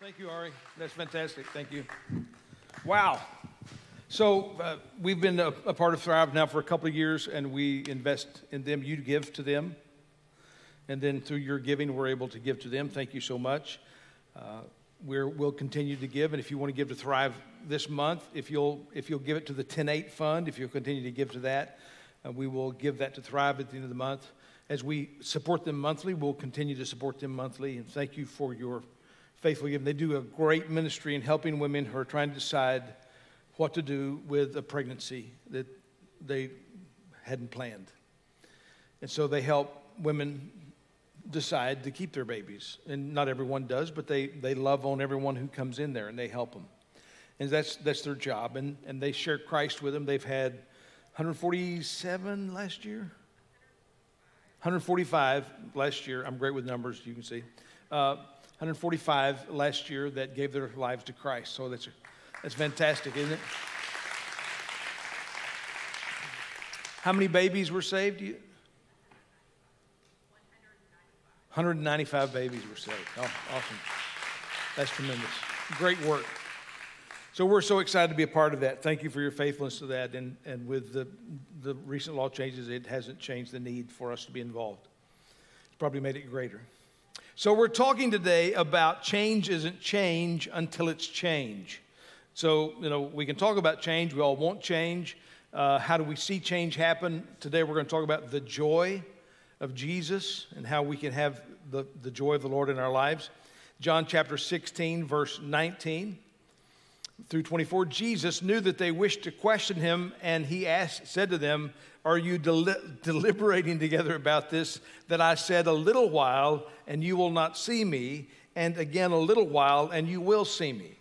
Thank you, Ari. That's fantastic. Thank you. Wow. So uh, we've been a, a, part of Thrive now for a couple of years, and we invest in them. You give to them, and then through your giving, we're able to give to them. Thank you so much. Uh, we will continue to give, and if you want to give to Thrive this month, if you'll if you'll give it to the 10-8 fund, if you'll continue to give to that, uh, we will give that to Thrive at the end of the month. As we support them monthly, we'll continue to support them monthly. And thank you for your faithful giving. They do a great ministry in helping women who are trying to decide what to do with a pregnancy that they hadn't planned. And so they help women decide to keep their babies. And not everyone does, but they, they love on everyone who comes in there and they help them. And that's, that's their job. And, and they share Christ with them. They've had 147 last year. 145 last year. I'm great with numbers, you can see. Uh, 145 last year that gave their lives to Christ. So that's, that's fantastic, isn't it? How many babies were saved? 195 babies were saved. Oh, awesome. That's tremendous. Great work. So we're so excited to be a part of that. Thank you for your faithfulness to that. And, and with the, the recent law changes, it hasn't changed the need for us to be involved. It's probably made it greater. So we're talking today about change isn't change until it's change. So, you know, we can talk about change. We all want change. Uh, how do we see change happen? Today we're going to talk about the joy of Jesus and how we can have the, the joy of the Lord in our lives. John chapter 16, verse 19 through 24, Jesus knew that they wished to question him, and he asked, said to them, Are you deli- deliberating together about this? That I said, A little while, and you will not see me, and again, a little while, and you will see me.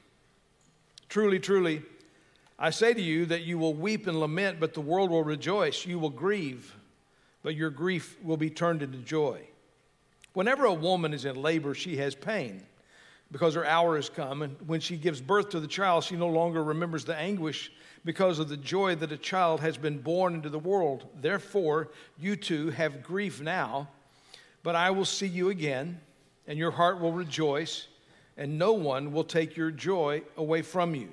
Truly, truly, I say to you that you will weep and lament, but the world will rejoice. You will grieve, but your grief will be turned into joy. Whenever a woman is in labor, she has pain because her hour has come. And when she gives birth to the child, she no longer remembers the anguish because of the joy that a child has been born into the world. Therefore, you too have grief now, but I will see you again, and your heart will rejoice, and no one will take your joy away from you.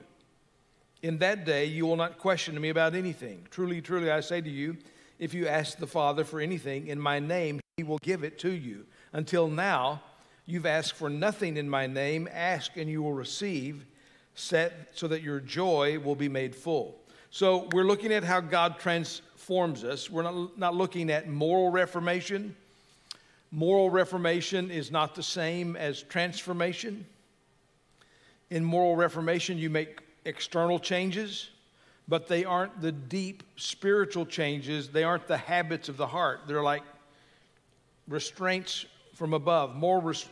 In that day, you will not question me about anything. Truly, truly, I say to you, if you ask the Father for anything in my name, he will give it to you. Until now, You've asked for nothing in my name. Ask and you will receive, set so that your joy will be made full. So we're looking at how God transforms us. We're not, not looking at moral reformation. Moral reformation is not the same as transformation. In moral reformation, you make external changes, but they aren't the deep spiritual changes. They aren't the habits of the heart. They're like restraints from above. More res-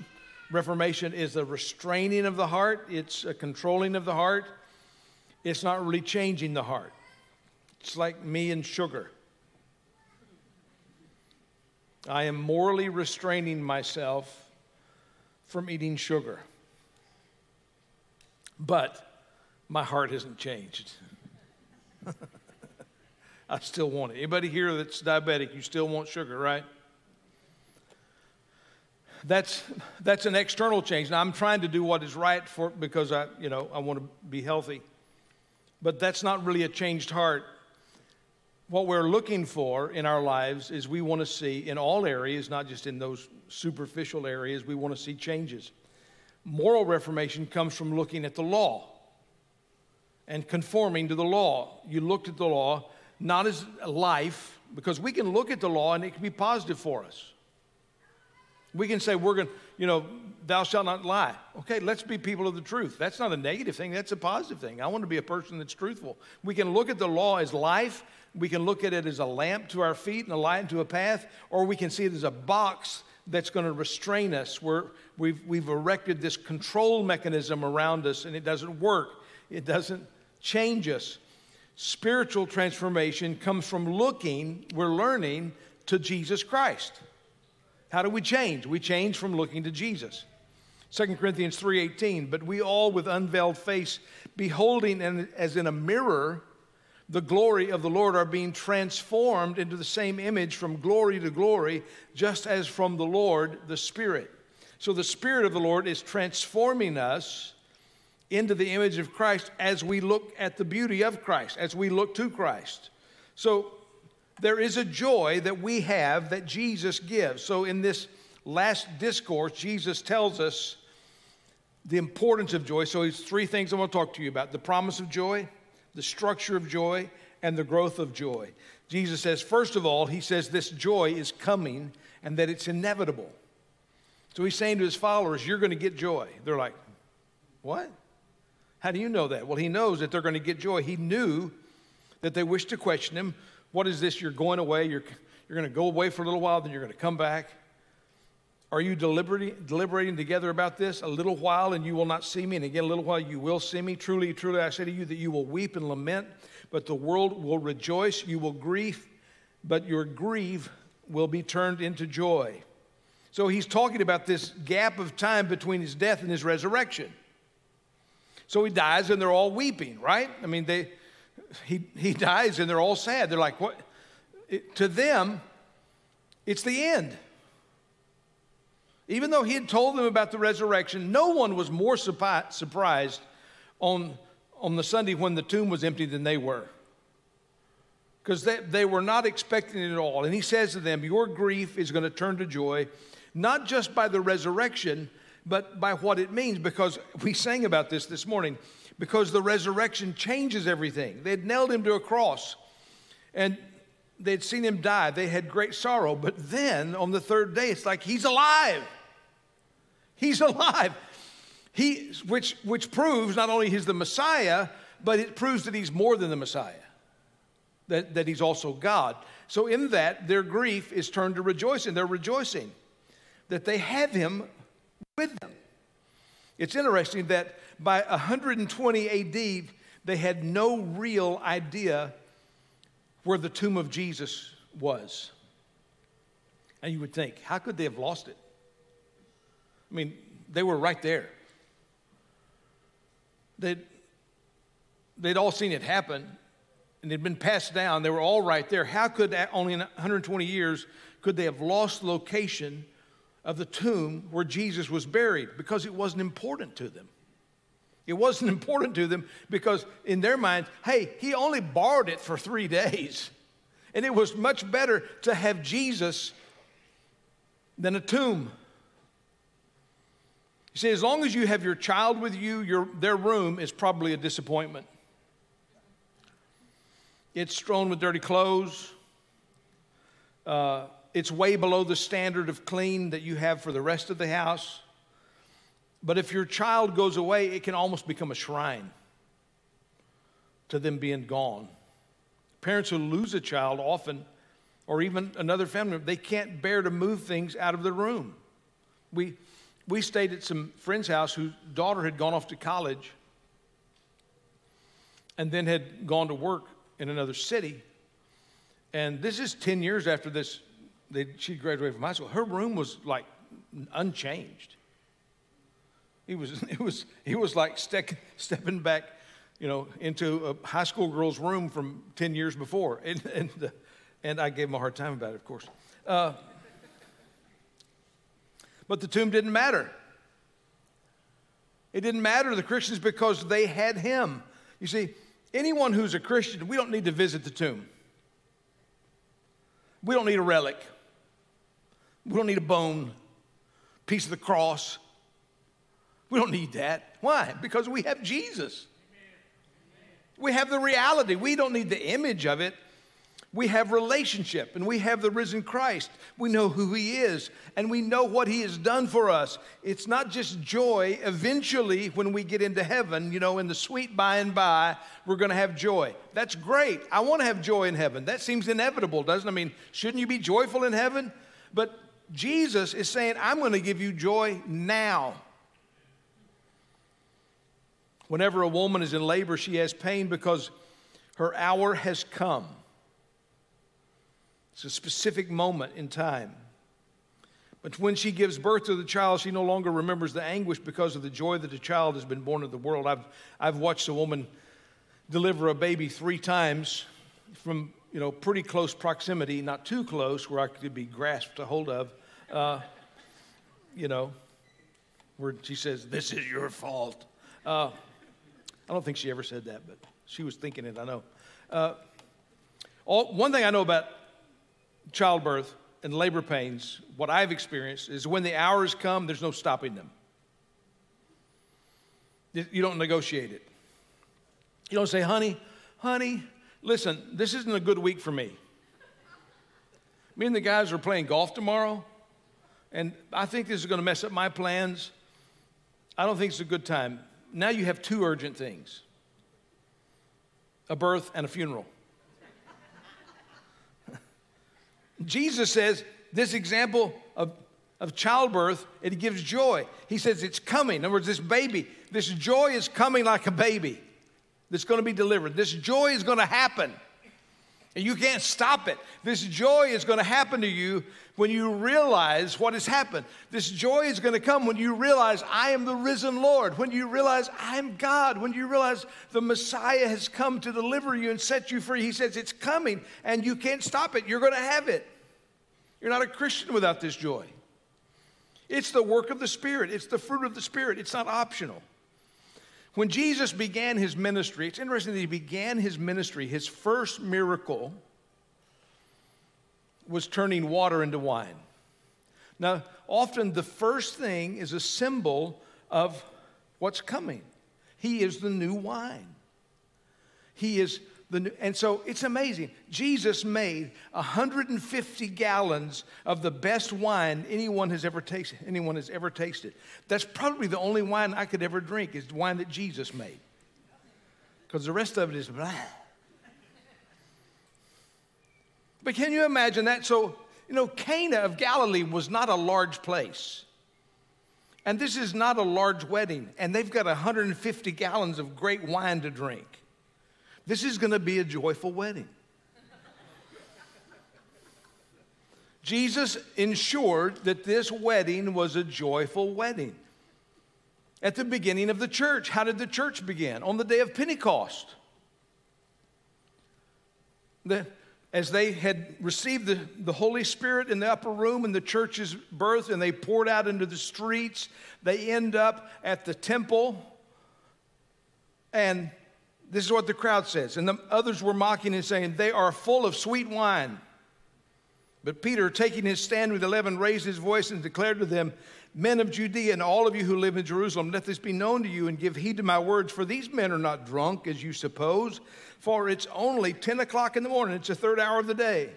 reformation is a restraining of the heart, it's a controlling of the heart. It's not really changing the heart. It's like me and sugar. I am morally restraining myself from eating sugar. But my heart hasn't changed. I still want it. Anybody here that's diabetic, you still want sugar, right? That's, that's an external change. Now, I'm trying to do what is right for, because I, you know, I want to be healthy. But that's not really a changed heart. What we're looking for in our lives is we want to see in all areas, not just in those superficial areas, we want to see changes. Moral reformation comes from looking at the law and conforming to the law. You looked at the law not as life, because we can look at the law and it can be positive for us. We can say, we're going to, you know, thou shalt not lie. Okay, let's be people of the truth. That's not a negative thing, that's a positive thing. I want to be a person that's truthful. We can look at the law as life, we can look at it as a lamp to our feet and a light into a path, or we can see it as a box that's going to restrain us. Where we've, we've erected this control mechanism around us and it doesn't work, it doesn't change us. Spiritual transformation comes from looking, we're learning to Jesus Christ. How do we change? We change from looking to Jesus. 2 Corinthians 3:18, but we all with unveiled face beholding as in a mirror the glory of the Lord are being transformed into the same image from glory to glory just as from the Lord the Spirit. So the Spirit of the Lord is transforming us into the image of Christ as we look at the beauty of Christ, as we look to Christ. So there is a joy that we have that Jesus gives. So in this last discourse, Jesus tells us the importance of joy. So it's three things I want to talk to you about the promise of joy, the structure of joy, and the growth of joy. Jesus says, first of all, he says this joy is coming and that it's inevitable. So he's saying to his followers, You're going to get joy. They're like, What? How do you know that? Well, he knows that they're going to get joy. He knew that they wished to question him. What is this? You're going away. You're, you're going to go away for a little while, then you're going to come back. Are you deliberating, deliberating together about this? A little while and you will not see me, and again a little while you will see me. Truly, truly, I say to you that you will weep and lament, but the world will rejoice. You will grieve, but your grief will be turned into joy. So he's talking about this gap of time between his death and his resurrection. So he dies and they're all weeping, right? I mean, they, he, he dies and they're all sad. They're like, what? It, to them, it's the end. Even though he had told them about the resurrection, no one was more surprised on, on the Sunday when the tomb was empty than they were. Because they, they were not expecting it at all. And he says to them, Your grief is going to turn to joy, not just by the resurrection, but by what it means. Because we sang about this this morning, because the resurrection changes everything. They'd nailed him to a cross, and they'd seen him die. They had great sorrow. But then on the third day, it's like he's alive. He's alive. He, which, which proves not only he's the Messiah, but it proves that he's more than the Messiah, that, that he's also God. So, in that, their grief is turned to rejoicing. They're rejoicing that they have him with them. It's interesting that by 120 AD, they had no real idea where the tomb of Jesus was. And you would think, how could they have lost it? I mean, they were right there. They'd, they'd all seen it happen and it had been passed down. They were all right there. How could, only in 120 years, could they have lost location of the tomb where Jesus was buried? Because it wasn't important to them. It wasn't important to them because, in their minds, hey, he only borrowed it for three days. And it was much better to have Jesus than a tomb. You see, as long as you have your child with you, your, their room is probably a disappointment. It's strewn with dirty clothes. Uh, it's way below the standard of clean that you have for the rest of the house. But if your child goes away, it can almost become a shrine to them being gone. Parents who lose a child often, or even another family they can't bear to move things out of the room. We, we stayed at some friend's house whose daughter had gone off to college and then had gone to work in another city. And this is 10 years after this, they, she graduated from high school. Her room was like unchanged. He was, it was, he was like stec- stepping back, you know, into a high school girl's room from 10 years before. And, and, uh, and I gave him a hard time about it, of course. Uh, but the tomb didn't matter. It didn't matter to the Christians because they had him. You see, anyone who's a Christian, we don't need to visit the tomb. We don't need a relic. We don't need a bone, piece of the cross. We don't need that. Why? Because we have Jesus. We have the reality. We don't need the image of it. We have relationship and we have the risen Christ. We know who he is and we know what he has done for us. It's not just joy. Eventually, when we get into heaven, you know, in the sweet by and by, we're going to have joy. That's great. I want to have joy in heaven. That seems inevitable, doesn't it? I mean, shouldn't you be joyful in heaven? But Jesus is saying, I'm going to give you joy now. Whenever a woman is in labor, she has pain because her hour has come. It's a specific moment in time. But when she gives birth to the child, she no longer remembers the anguish because of the joy that the child has been born to the world. I've, I've watched a woman deliver a baby three times from you know pretty close proximity, not too close where I could be grasped a hold of. Uh, you know, where she says, This is your fault. Uh, I don't think she ever said that, but she was thinking it, I know. Uh, all, one thing I know about childbirth and labor pains, what I've experienced, is when the hours come, there's no stopping them. You don't negotiate it. You don't say, honey, honey, listen, this isn't a good week for me. Me and the guys are playing golf tomorrow, and I think this is going to mess up my plans. I don't think it's a good time. Now you have two urgent things a birth and a funeral. Jesus says this example of, of childbirth, it gives joy. He says it's coming. In other words, this baby, this joy is coming like a baby that's going to be delivered. This joy is going to happen. And you can't stop it. This joy is going to happen to you when you realize what has happened. This joy is going to come when you realize I am the risen Lord, when you realize I am God, when you realize the Messiah has come to deliver you and set you free. He says it's coming and you can't stop it. You're going to have it. You're not a Christian without this joy. It's the work of the Spirit, it's the fruit of the Spirit, it's not optional. When Jesus began his ministry, it's interesting that he began his ministry, his first miracle was turning water into wine. Now, often the first thing is a symbol of what's coming. He is the new wine. He is the, and so it's amazing. Jesus made 150 gallons of the best wine anyone has ever tasted. Anyone has ever tasted. That's probably the only wine I could ever drink is the wine that Jesus made. Because the rest of it is blah. But can you imagine that? So, you know, Cana of Galilee was not a large place. And this is not a large wedding. And they've got 150 gallons of great wine to drink. This is going to be a joyful wedding. Jesus ensured that this wedding was a joyful wedding. At the beginning of the church, how did the church begin? On the day of Pentecost. The, as they had received the, the Holy Spirit in the upper room in the church's birth and they poured out into the streets, they end up at the temple and this is what the crowd says. And the others were mocking and saying, They are full of sweet wine. But Peter, taking his stand with eleven, raised his voice and declared to them, Men of Judea and all of you who live in Jerusalem, let this be known to you and give heed to my words, for these men are not drunk, as you suppose, for it's only 10 o'clock in the morning. It's the third hour of the day.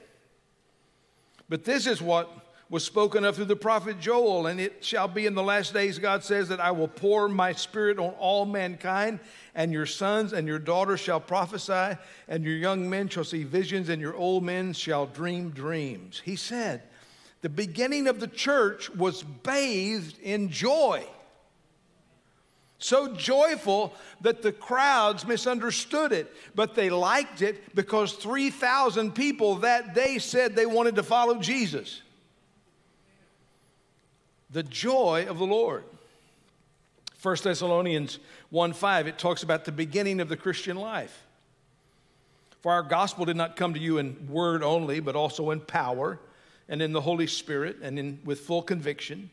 But this is what was spoken of through the prophet Joel, and it shall be in the last days, God says, that I will pour my spirit on all mankind, and your sons and your daughters shall prophesy, and your young men shall see visions, and your old men shall dream dreams. He said, the beginning of the church was bathed in joy. So joyful that the crowds misunderstood it, but they liked it because 3,000 people that day said they wanted to follow Jesus the joy of the Lord. 1 Thessalonians 1 5, it talks about the beginning of the Christian life. For our gospel did not come to you in word only, but also in power and in the Holy Spirit and in, with full conviction.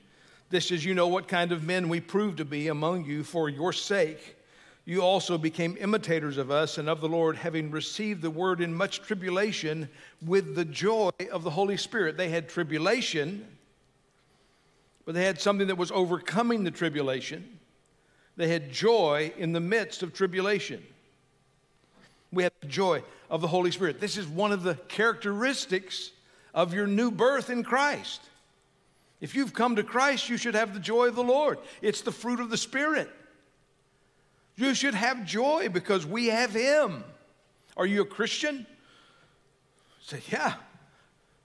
This is, you know, what kind of men we proved to be among you for your sake. You also became imitators of us and of the Lord, having received the word in much tribulation with the joy of the Holy Spirit. They had tribulation, but they had something that was overcoming the tribulation. They had joy in the midst of tribulation. We have the joy of the Holy Spirit. This is one of the characteristics of your new birth in Christ. If you've come to Christ, you should have the joy of the Lord. It's the fruit of the Spirit. You should have joy because we have Him. Are you a Christian? Say, yeah,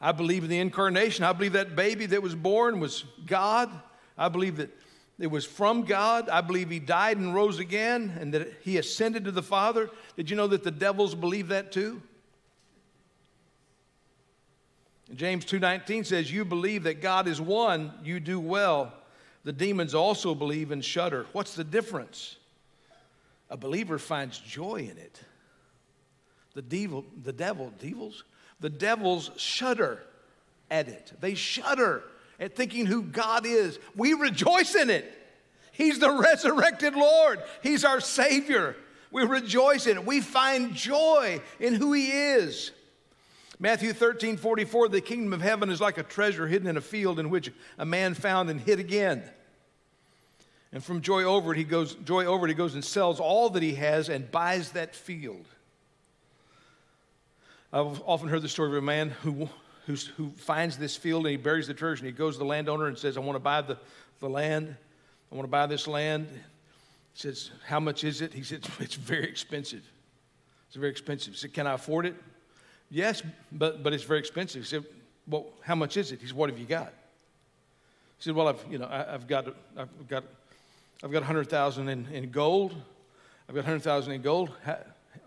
I believe in the incarnation. I believe that baby that was born was God. I believe that it was from God. I believe he died and rose again and that he ascended to the Father. Did you know that the devils believe that too? James 2:19 says, "You believe that God is one, you do well. The demons also believe and shudder." What's the difference? A believer finds joy in it. The devil, the devil, devils, the devils shudder at it. They shudder at thinking who God is. We rejoice in it. He's the resurrected Lord, He's our Savior. We rejoice in it. We find joy in who He is. Matthew 13, 44, the kingdom of heaven is like a treasure hidden in a field in which a man found and hid again. And from joy over it, he goes, joy over it, he goes and sells all that he has and buys that field. I've often heard the story of a man who, who finds this field and he buries the treasure and he goes to the landowner and says, I want to buy the, the land. I want to buy this land. He says, How much is it? He said, It's very expensive. It's very expensive. He said, Can I afford it? Yes, but, but it's very expensive. He said, Well, how much is it? He said, What have you got? He said, Well, I've, you know, I, have got, I've got, I've got 100,000 in, in gold. I've got 100,000 in gold.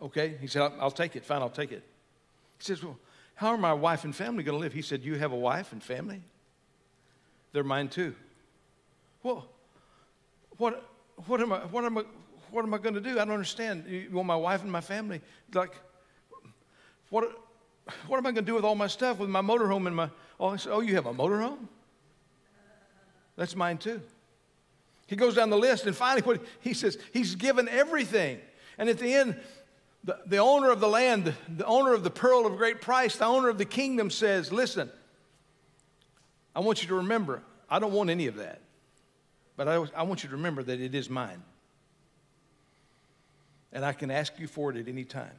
okay. He said, I'll, I'll take it. Fine, I'll take it. He says, Well, how are my wife and family going to live? He said, You have a wife and family? They're mine too. Well, what, what am I, what am I, what am I going to do? I don't understand. You want my wife and my family? Like, what, what am I going to do with all my stuff, with my motorhome and my, oh, said, oh, you have a motorhome? That's mine too. He goes down the list and finally what he says, he's given everything. And at the end, the, the owner of the land, the owner of the pearl of great price, the owner of the kingdom says, listen, I want you to remember, I don't want any of that. But I, I want you to remember that it is mine. And I can ask you for it at any time.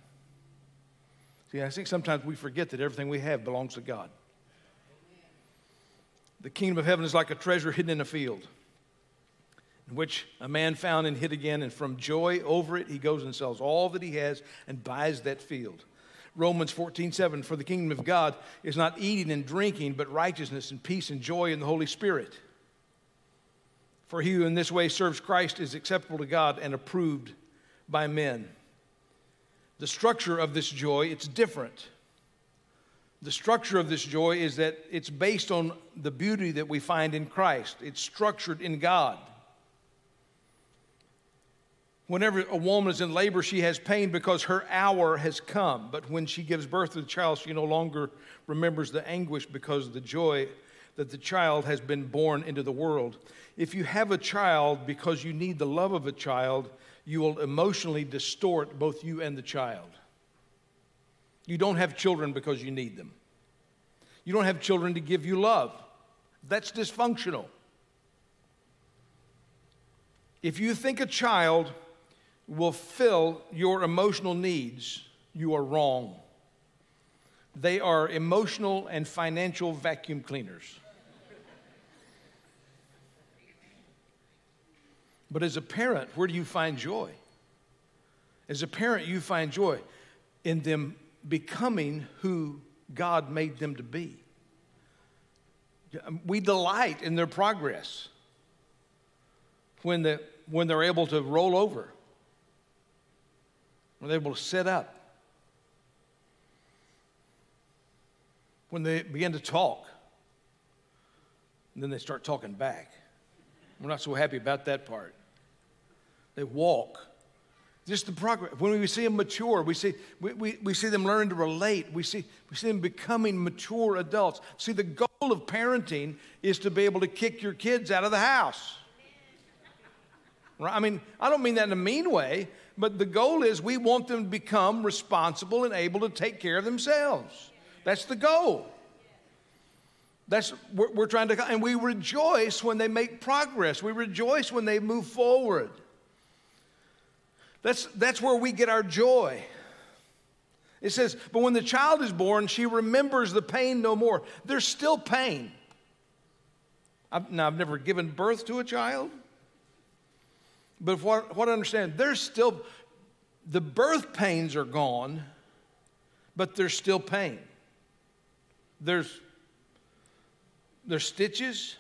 See, I think sometimes we forget that everything we have belongs to God. The kingdom of heaven is like a treasure hidden in a field, which a man found and hid again, and from joy over it, he goes and sells all that he has and buys that field. Romans 14, 7, for the kingdom of God is not eating and drinking, but righteousness and peace and joy in the Holy Spirit. For he who in this way serves Christ is acceptable to God and approved by men. The structure of this joy, it's different. The structure of this joy is that it's based on the beauty that we find in Christ. It's structured in God. Whenever a woman is in labor, she has pain because her hour has come. But when she gives birth to the child, she no longer remembers the anguish because of the joy that the child has been born into the world. If you have a child because you need the love of a child, you will emotionally distort both you and the child. You don't have children because you need them. You don't have children to give you love. That's dysfunctional. If you think a child will fill your emotional needs, you are wrong. They are emotional and financial vacuum cleaners. But as a parent, where do you find joy? As a parent, you find joy in them becoming who God made them to be. Um, we delight in their progress when, the, when they're able to roll over, when they're able to sit up, when they begin to talk, and then they start talking back. We're not so happy about that part. They walk. Just the progress. When we see them mature, we see, we, we, we see them learning to relate. We see, we see them becoming mature adults. See, the goal of parenting is to be able to kick your kids out of the house. Right? I mean, I don't mean that in a mean way, but the goal is we want them to become responsible and able to take care of themselves. That's the goal. That's we're, we're trying to, and we rejoice when they make progress. We rejoice when they move forward. That's, that's where we get our joy. It says, But when the child is born, she remembers the pain no more. There's still pain. I've, now, I've never given birth to a child, but what, what I understand, there's still, the birth pains are gone, but there's still pain. There's, there's stitches.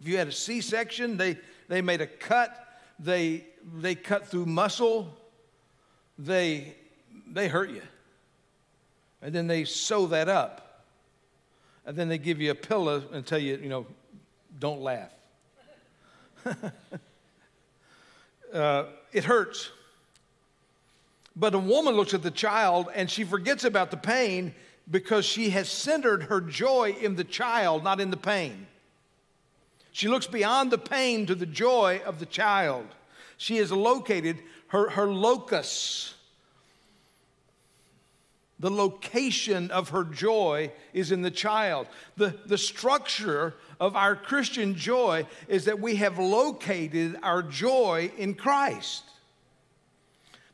If you had a C section, they, they made a cut they, they cut through muscle, they, they hurt you. And then they sew that up. And then they give you a pillow and tell you, you know, don't laugh. uh, it hurts. But a woman looks at the child and she forgets about the pain because she has centered her joy in the child, not in the pain. She looks beyond the pain to the joy of the child. She has located her, her locus. The location of her joy is in the child. The, the structure of our Christian joy is that we have located our joy in Christ.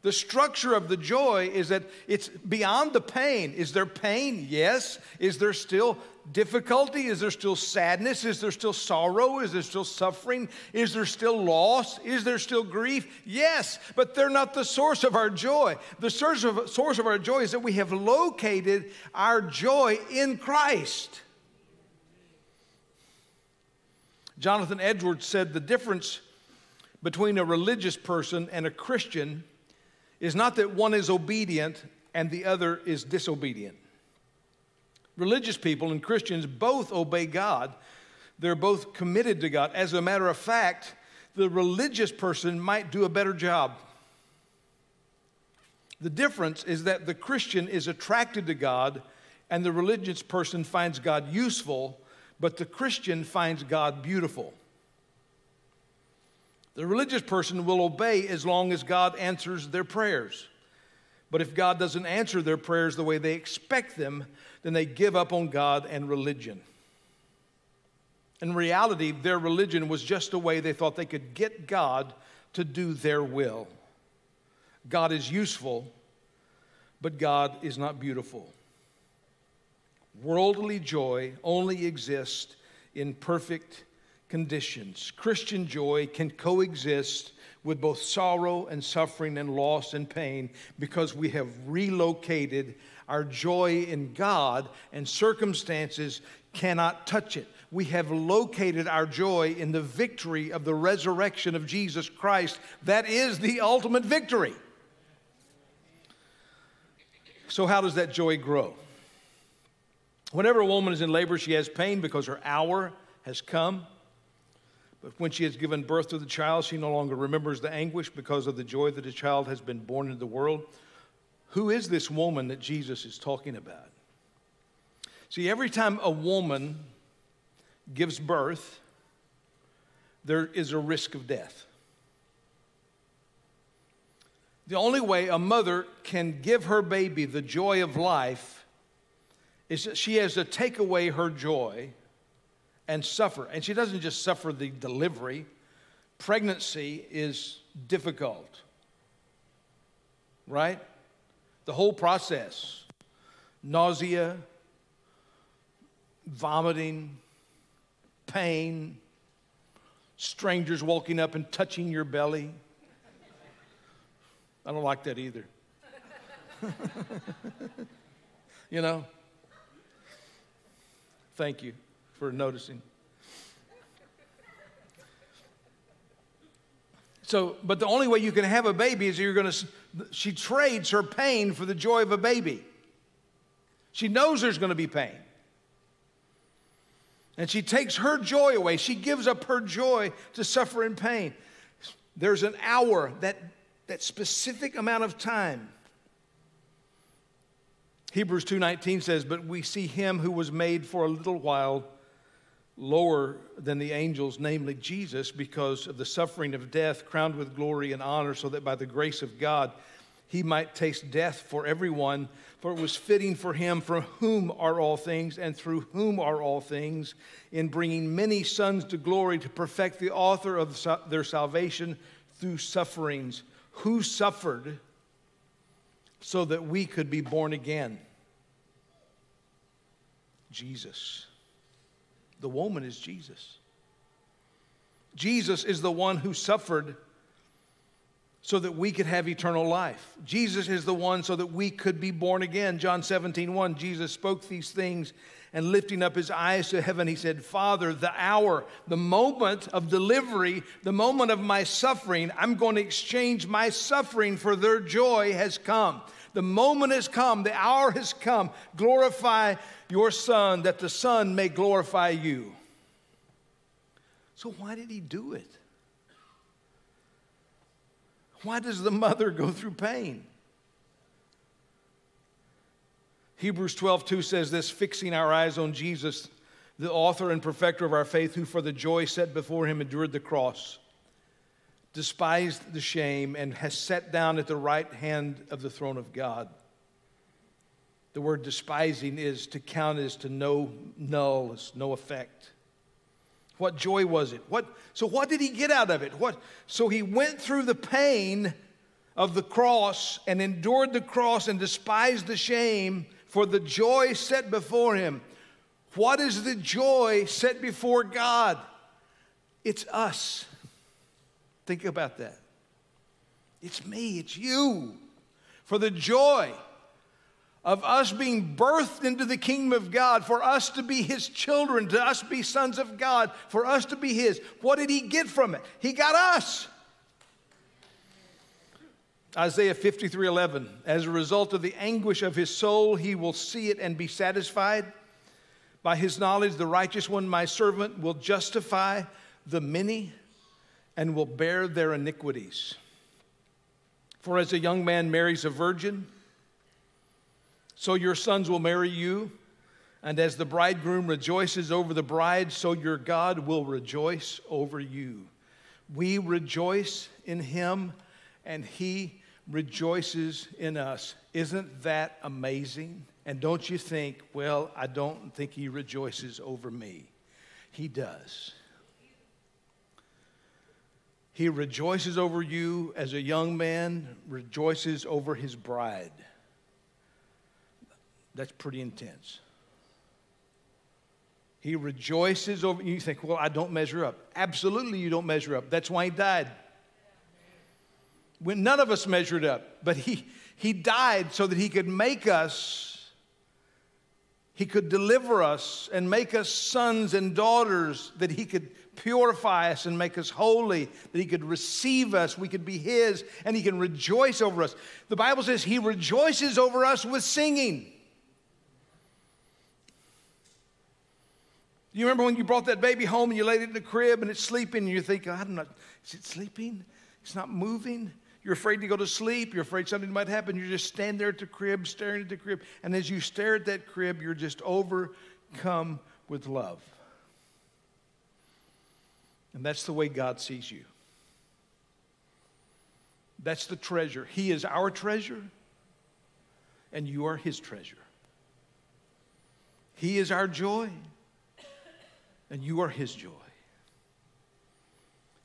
The structure of the joy is that it's beyond the pain. Is there pain? Yes. Is there still difficulty? Is there still sadness? Is there still sorrow? Is there still suffering? Is there still loss? Is there still grief? Yes, but they're not the source of our joy. The source of, source of our joy is that we have located our joy in Christ. Jonathan Edwards said the difference between a religious person and a Christian is not that one is obedient and the other is disobedient. Religious people and Christians both obey God. They're both committed to God. As a matter of fact, the religious person might do a better job. The difference is that the Christian is attracted to God and the religious person finds God useful, but the Christian finds God beautiful. The religious person will obey as long as God answers their prayers. But if God doesn't answer their prayers the way they expect them, then they give up on God and religion. In reality, their religion was just a way they thought they could get God to do their will. God is useful, but God is not beautiful. Worldly joy only exists in perfect conditions. Christian joy can coexist with both sorrow and suffering and loss and pain because we have relocated our joy in God and circumstances cannot touch it. We have located our joy in the victory of the resurrection of Jesus Christ. That is the ultimate victory. So, how does that joy grow? Whenever a woman is in labor, she has pain because her hour has come. But when she has given birth to the child, she no longer remembers the anguish because of the joy that the child has been born into the world. Who is this woman that Jesus is talking about? See, every time a woman gives birth, there is a risk of death. The only way a mother can give her baby the joy of life is that she has to take away her joy and suffer. And she doesn't just suffer the delivery, pregnancy is difficult, right? The whole process nausea, vomiting, pain, strangers walking up and touching your belly. I don't like that either. you know? Thank you for noticing. So, but the only way you can have a baby is you're going to, she trades her pain for the joy of a baby. She knows there's going to be pain. And she takes her joy away. She gives up her joy to suffer in pain. There's an hour, that, that specific amount of time Hebrews 2:19 says, "But we see him who was made for a little while lower than the angels, namely Jesus, because of the suffering of death, crowned with glory and honor, so that by the grace of God he might taste death for everyone. For it was fitting for him, from whom are all things, and through whom are all things, in bringing many sons to glory, to perfect the author of their salvation through sufferings, who suffered so that we could be born again. Jesus. The woman is Jesus. Jesus is the one who suffered so that we could have eternal life. Jesus is the one so that we could be born again. John 17, 1, Jesus spoke these things and lifting up his eyes to heaven, he said, Father, the hour, the moment of delivery, the moment of my suffering, I'm going to exchange my suffering for their joy has come. The moment has come, the hour has come. Glorify your Son, that the Son may glorify you. So, why did he do it? Why does the mother go through pain? Hebrews 12, 2 says this fixing our eyes on Jesus, the author and perfecter of our faith, who for the joy set before him endured the cross, despised the shame, and has sat down at the right hand of the throne of God. The word despising is to count as to no null, as no effect. What joy was it? What, so, what did he get out of it? What, so, he went through the pain of the cross and endured the cross and despised the shame for the joy set before him. What is the joy set before God? It's us. Think about that. It's me, it's you. For the joy of us being birthed into the kingdom of God, for us to be His children, to us be sons of God, for us to be His. What did He get from it? He got us. Isaiah 53 11. As a result of the anguish of his soul, he will see it and be satisfied. By his knowledge, the righteous one, my servant, will justify the many and will bear their iniquities. For as a young man marries a virgin, so your sons will marry you. And as the bridegroom rejoices over the bride, so your God will rejoice over you. We rejoice in him, and he rejoices in us. Isn't that amazing? And don't you think, well, I don't think he rejoices over me. He does. He rejoices over you as a young man rejoices over his bride. That's pretty intense. He rejoices over you. Think, well, I don't measure up. Absolutely, you don't measure up. That's why he died when none of us measured up, but he, he died so that he could make us, he could deliver us and make us sons and daughters, that he could purify us and make us holy, that he could receive us, we could be his, and he can rejoice over us. The Bible says he rejoices over us with singing. You remember when you brought that baby home and you laid it in the crib and it's sleeping and you think, I'm not, is it sleeping? It's not moving. You're afraid to go to sleep. You're afraid something might happen. You just stand there at the crib, staring at the crib. And as you stare at that crib, you're just overcome with love. And that's the way God sees you. That's the treasure. He is our treasure, and you are His treasure. He is our joy, and you are His joy.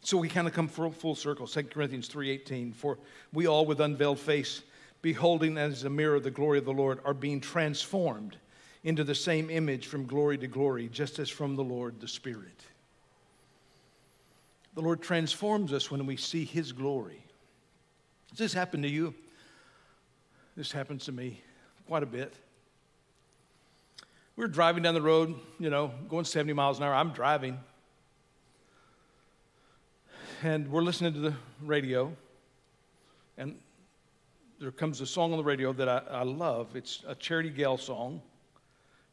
So we kind of come full, circle. 2 Corinthians 3.18, for we all with unveiled face, beholding as a mirror the glory of the Lord, are being transformed into the same image from glory to glory, just as from the Lord the Spirit. The Lord transforms us when we see His glory. Does this happen to you? This happens to me quite a bit. We are driving down the road, you know, going 70 miles an hour. I'm driving and we're listening to the radio, and there comes a song on the radio that I, I love. It's a Charity Gayle song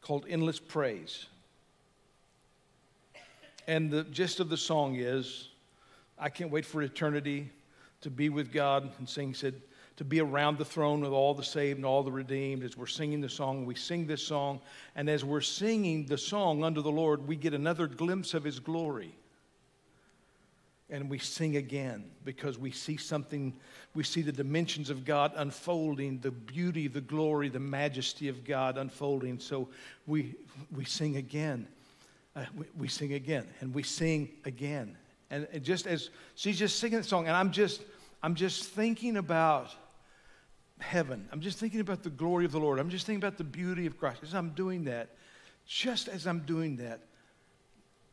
called Endless Praise. And the gist of the song is I can't wait for eternity to be with God. And sing said, to be around the throne with all the saved and all the redeemed. As we're singing the song, we sing this song. And as we're singing the song under the Lord, we get another glimpse of His glory and we sing again because we see something, we see the dimensions of God unfolding, the beauty, the glory, the majesty of God unfolding. So we, we sing again. Uh, we, we, sing again and we sing again. And, and just as she's just singing the song, and I'm just, I'm just thinking about heaven. I'm just thinking about the glory of the Lord. I'm just thinking about the beauty of Christ. As I'm doing that, just as I'm doing that,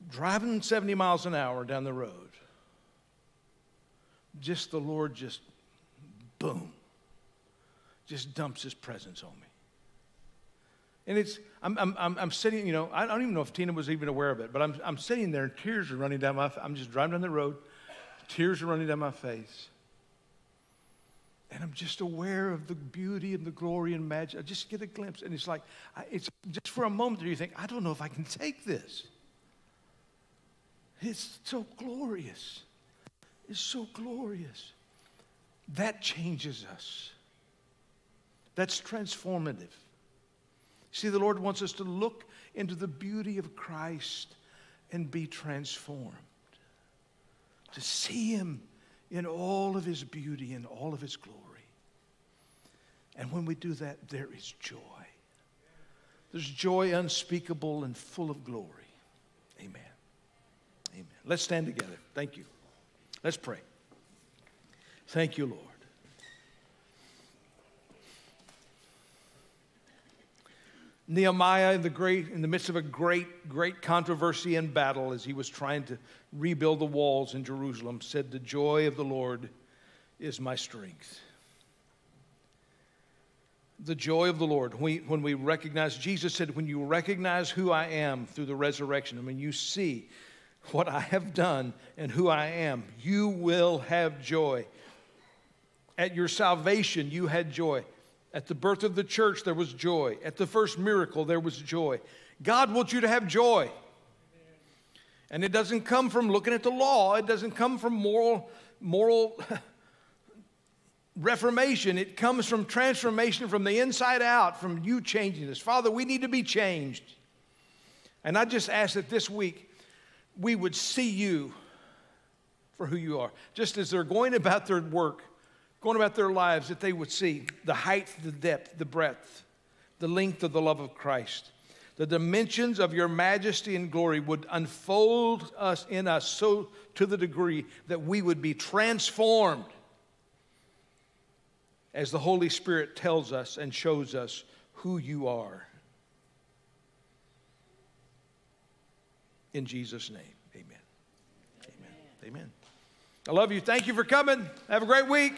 driving 70 miles an hour down the road, just the Lord just, boom, just dumps his presence on me. And it's, I'm, I'm, I'm, sitting, you know, I don't even know if Tina was even aware of it, but I'm, I'm sitting there and tears are running down my, I'm just driving down the road, tears are running down my face. And I'm just aware of the beauty and the glory and magic. I just get a glimpse. And it's like, it's just for a moment there you think, I don't know if I can take this. It's so glorious It's so glorious. That changes us. That's transformative. See, the Lord wants us to look into the beauty of Christ and be transformed. To see him in all of his beauty and all of his glory. And when we do that, there is joy. There's joy unspeakable and full of glory. Amen. Amen. Let's stand together. Thank you. Let's pray. Thank you, Lord. Nehemiah, in the, great, in the midst of a great, great controversy and battle as he was trying to rebuild the walls in Jerusalem, said, The joy of the Lord is my strength. The joy of the Lord. When we, when we recognize, Jesus said, When you recognize who I am through the resurrection, and when you see what I have done and who I am, you will have joy. At your salvation, you had joy. At the birth of the church, there was joy. At the first miracle, there was joy. God wants you to have joy. And it doesn't come from looking at the law, it doesn't come from moral, moral reformation. It comes from transformation from the inside out, from you changing us. Father, we need to be changed. And I just ask that this week we would see you for who you are. Just as they're going about their work, going about their lives, that they would see the height, the depth, the breadth, the length of the love of Christ. The dimensions of your majesty and glory would unfold us in us so to the degree that we would be transformed as the Holy Spirit tells us and shows us who you are. In Jesus' name, amen. Amen. Amen. I love you. Thank you for coming. Have a great week.